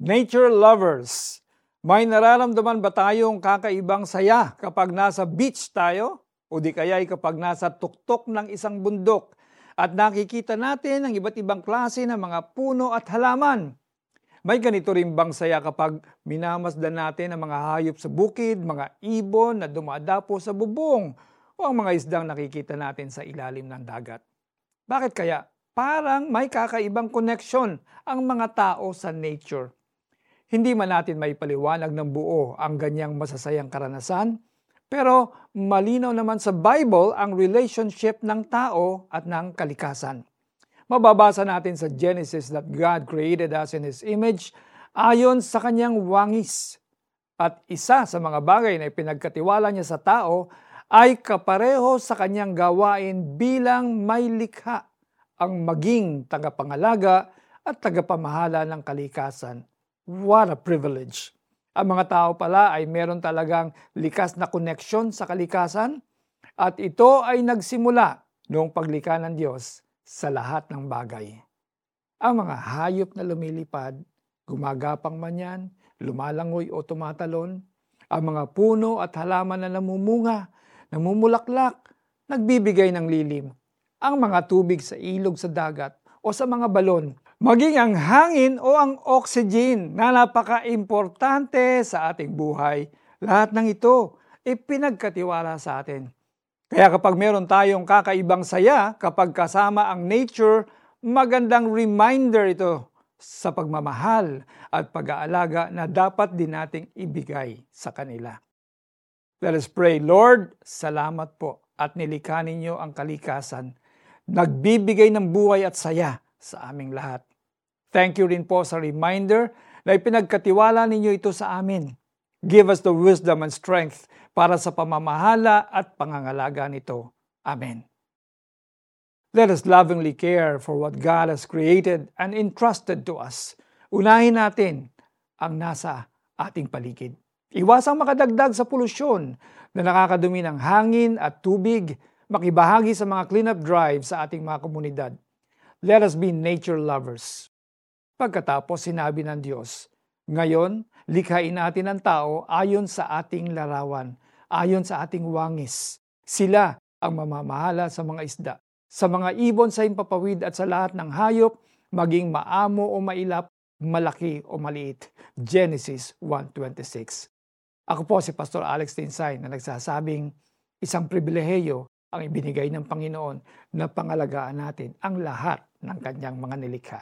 Nature lovers, may nararamdaman ba tayong kakaibang saya kapag nasa beach tayo? O di kaya kapag nasa tuktok ng isang bundok at nakikita natin ang iba't ibang klase ng mga puno at halaman? May ganito rin bang saya kapag minamasdan natin ang mga hayop sa bukid, mga ibon na dumadapo sa bubong, o ang mga isdang nakikita natin sa ilalim ng dagat? Bakit kaya? Parang may kakaibang connection ang mga tao sa nature. Hindi man natin may paliwanag ng buo ang ganyang masasayang karanasan, pero malinaw naman sa Bible ang relationship ng tao at ng kalikasan. Mababasa natin sa Genesis that God created us in His image ayon sa kanyang wangis. At isa sa mga bagay na ipinagkatiwala niya sa tao ay kapareho sa kanyang gawain bilang may likha ang maging tagapangalaga at tagapamahala ng kalikasan. What a privilege! Ang mga tao pala ay meron talagang likas na koneksyon sa kalikasan at ito ay nagsimula noong paglikha ng Diyos sa lahat ng bagay. Ang mga hayop na lumilipad, gumagapang man yan, lumalangoy o tumatalon, ang mga puno at halaman na namumunga, namumulaklak, nagbibigay ng lilim, ang mga tubig sa ilog sa dagat o sa mga balon maging ang hangin o ang oxygen na napaka-importante sa ating buhay. Lahat ng ito ipinagkatiwala sa atin. Kaya kapag meron tayong kakaibang saya, kapag kasama ang nature, magandang reminder ito sa pagmamahal at pag-aalaga na dapat din nating ibigay sa kanila. Let us pray, Lord, salamat po at nilikha ninyo ang kalikasan. Nagbibigay ng buhay at saya sa aming lahat. Thank you rin po sa reminder na ipinagkatiwala ninyo ito sa amin. Give us the wisdom and strength para sa pamamahala at pangangalaga nito. Amen. Let us lovingly care for what God has created and entrusted to us. Unahin natin ang nasa ating paligid. Iwasang makadagdag sa polusyon na nakakadumi ng hangin at tubig, makibahagi sa mga cleanup drive sa ating mga komunidad. Let us be nature lovers. Pagkatapos sinabi ng Diyos, Ngayon, likhain natin ang tao ayon sa ating larawan, ayon sa ating wangis. Sila ang mamamahala sa mga isda, sa mga ibon sa impapawid at sa lahat ng hayop, maging maamo o mailap, malaki o maliit. Genesis 1.26 Ako po si Pastor Alex Tinsay na nagsasabing isang pribileheyo ang ibinigay ng Panginoon na pangalagaan natin ang lahat ng kanyang mga nilikha.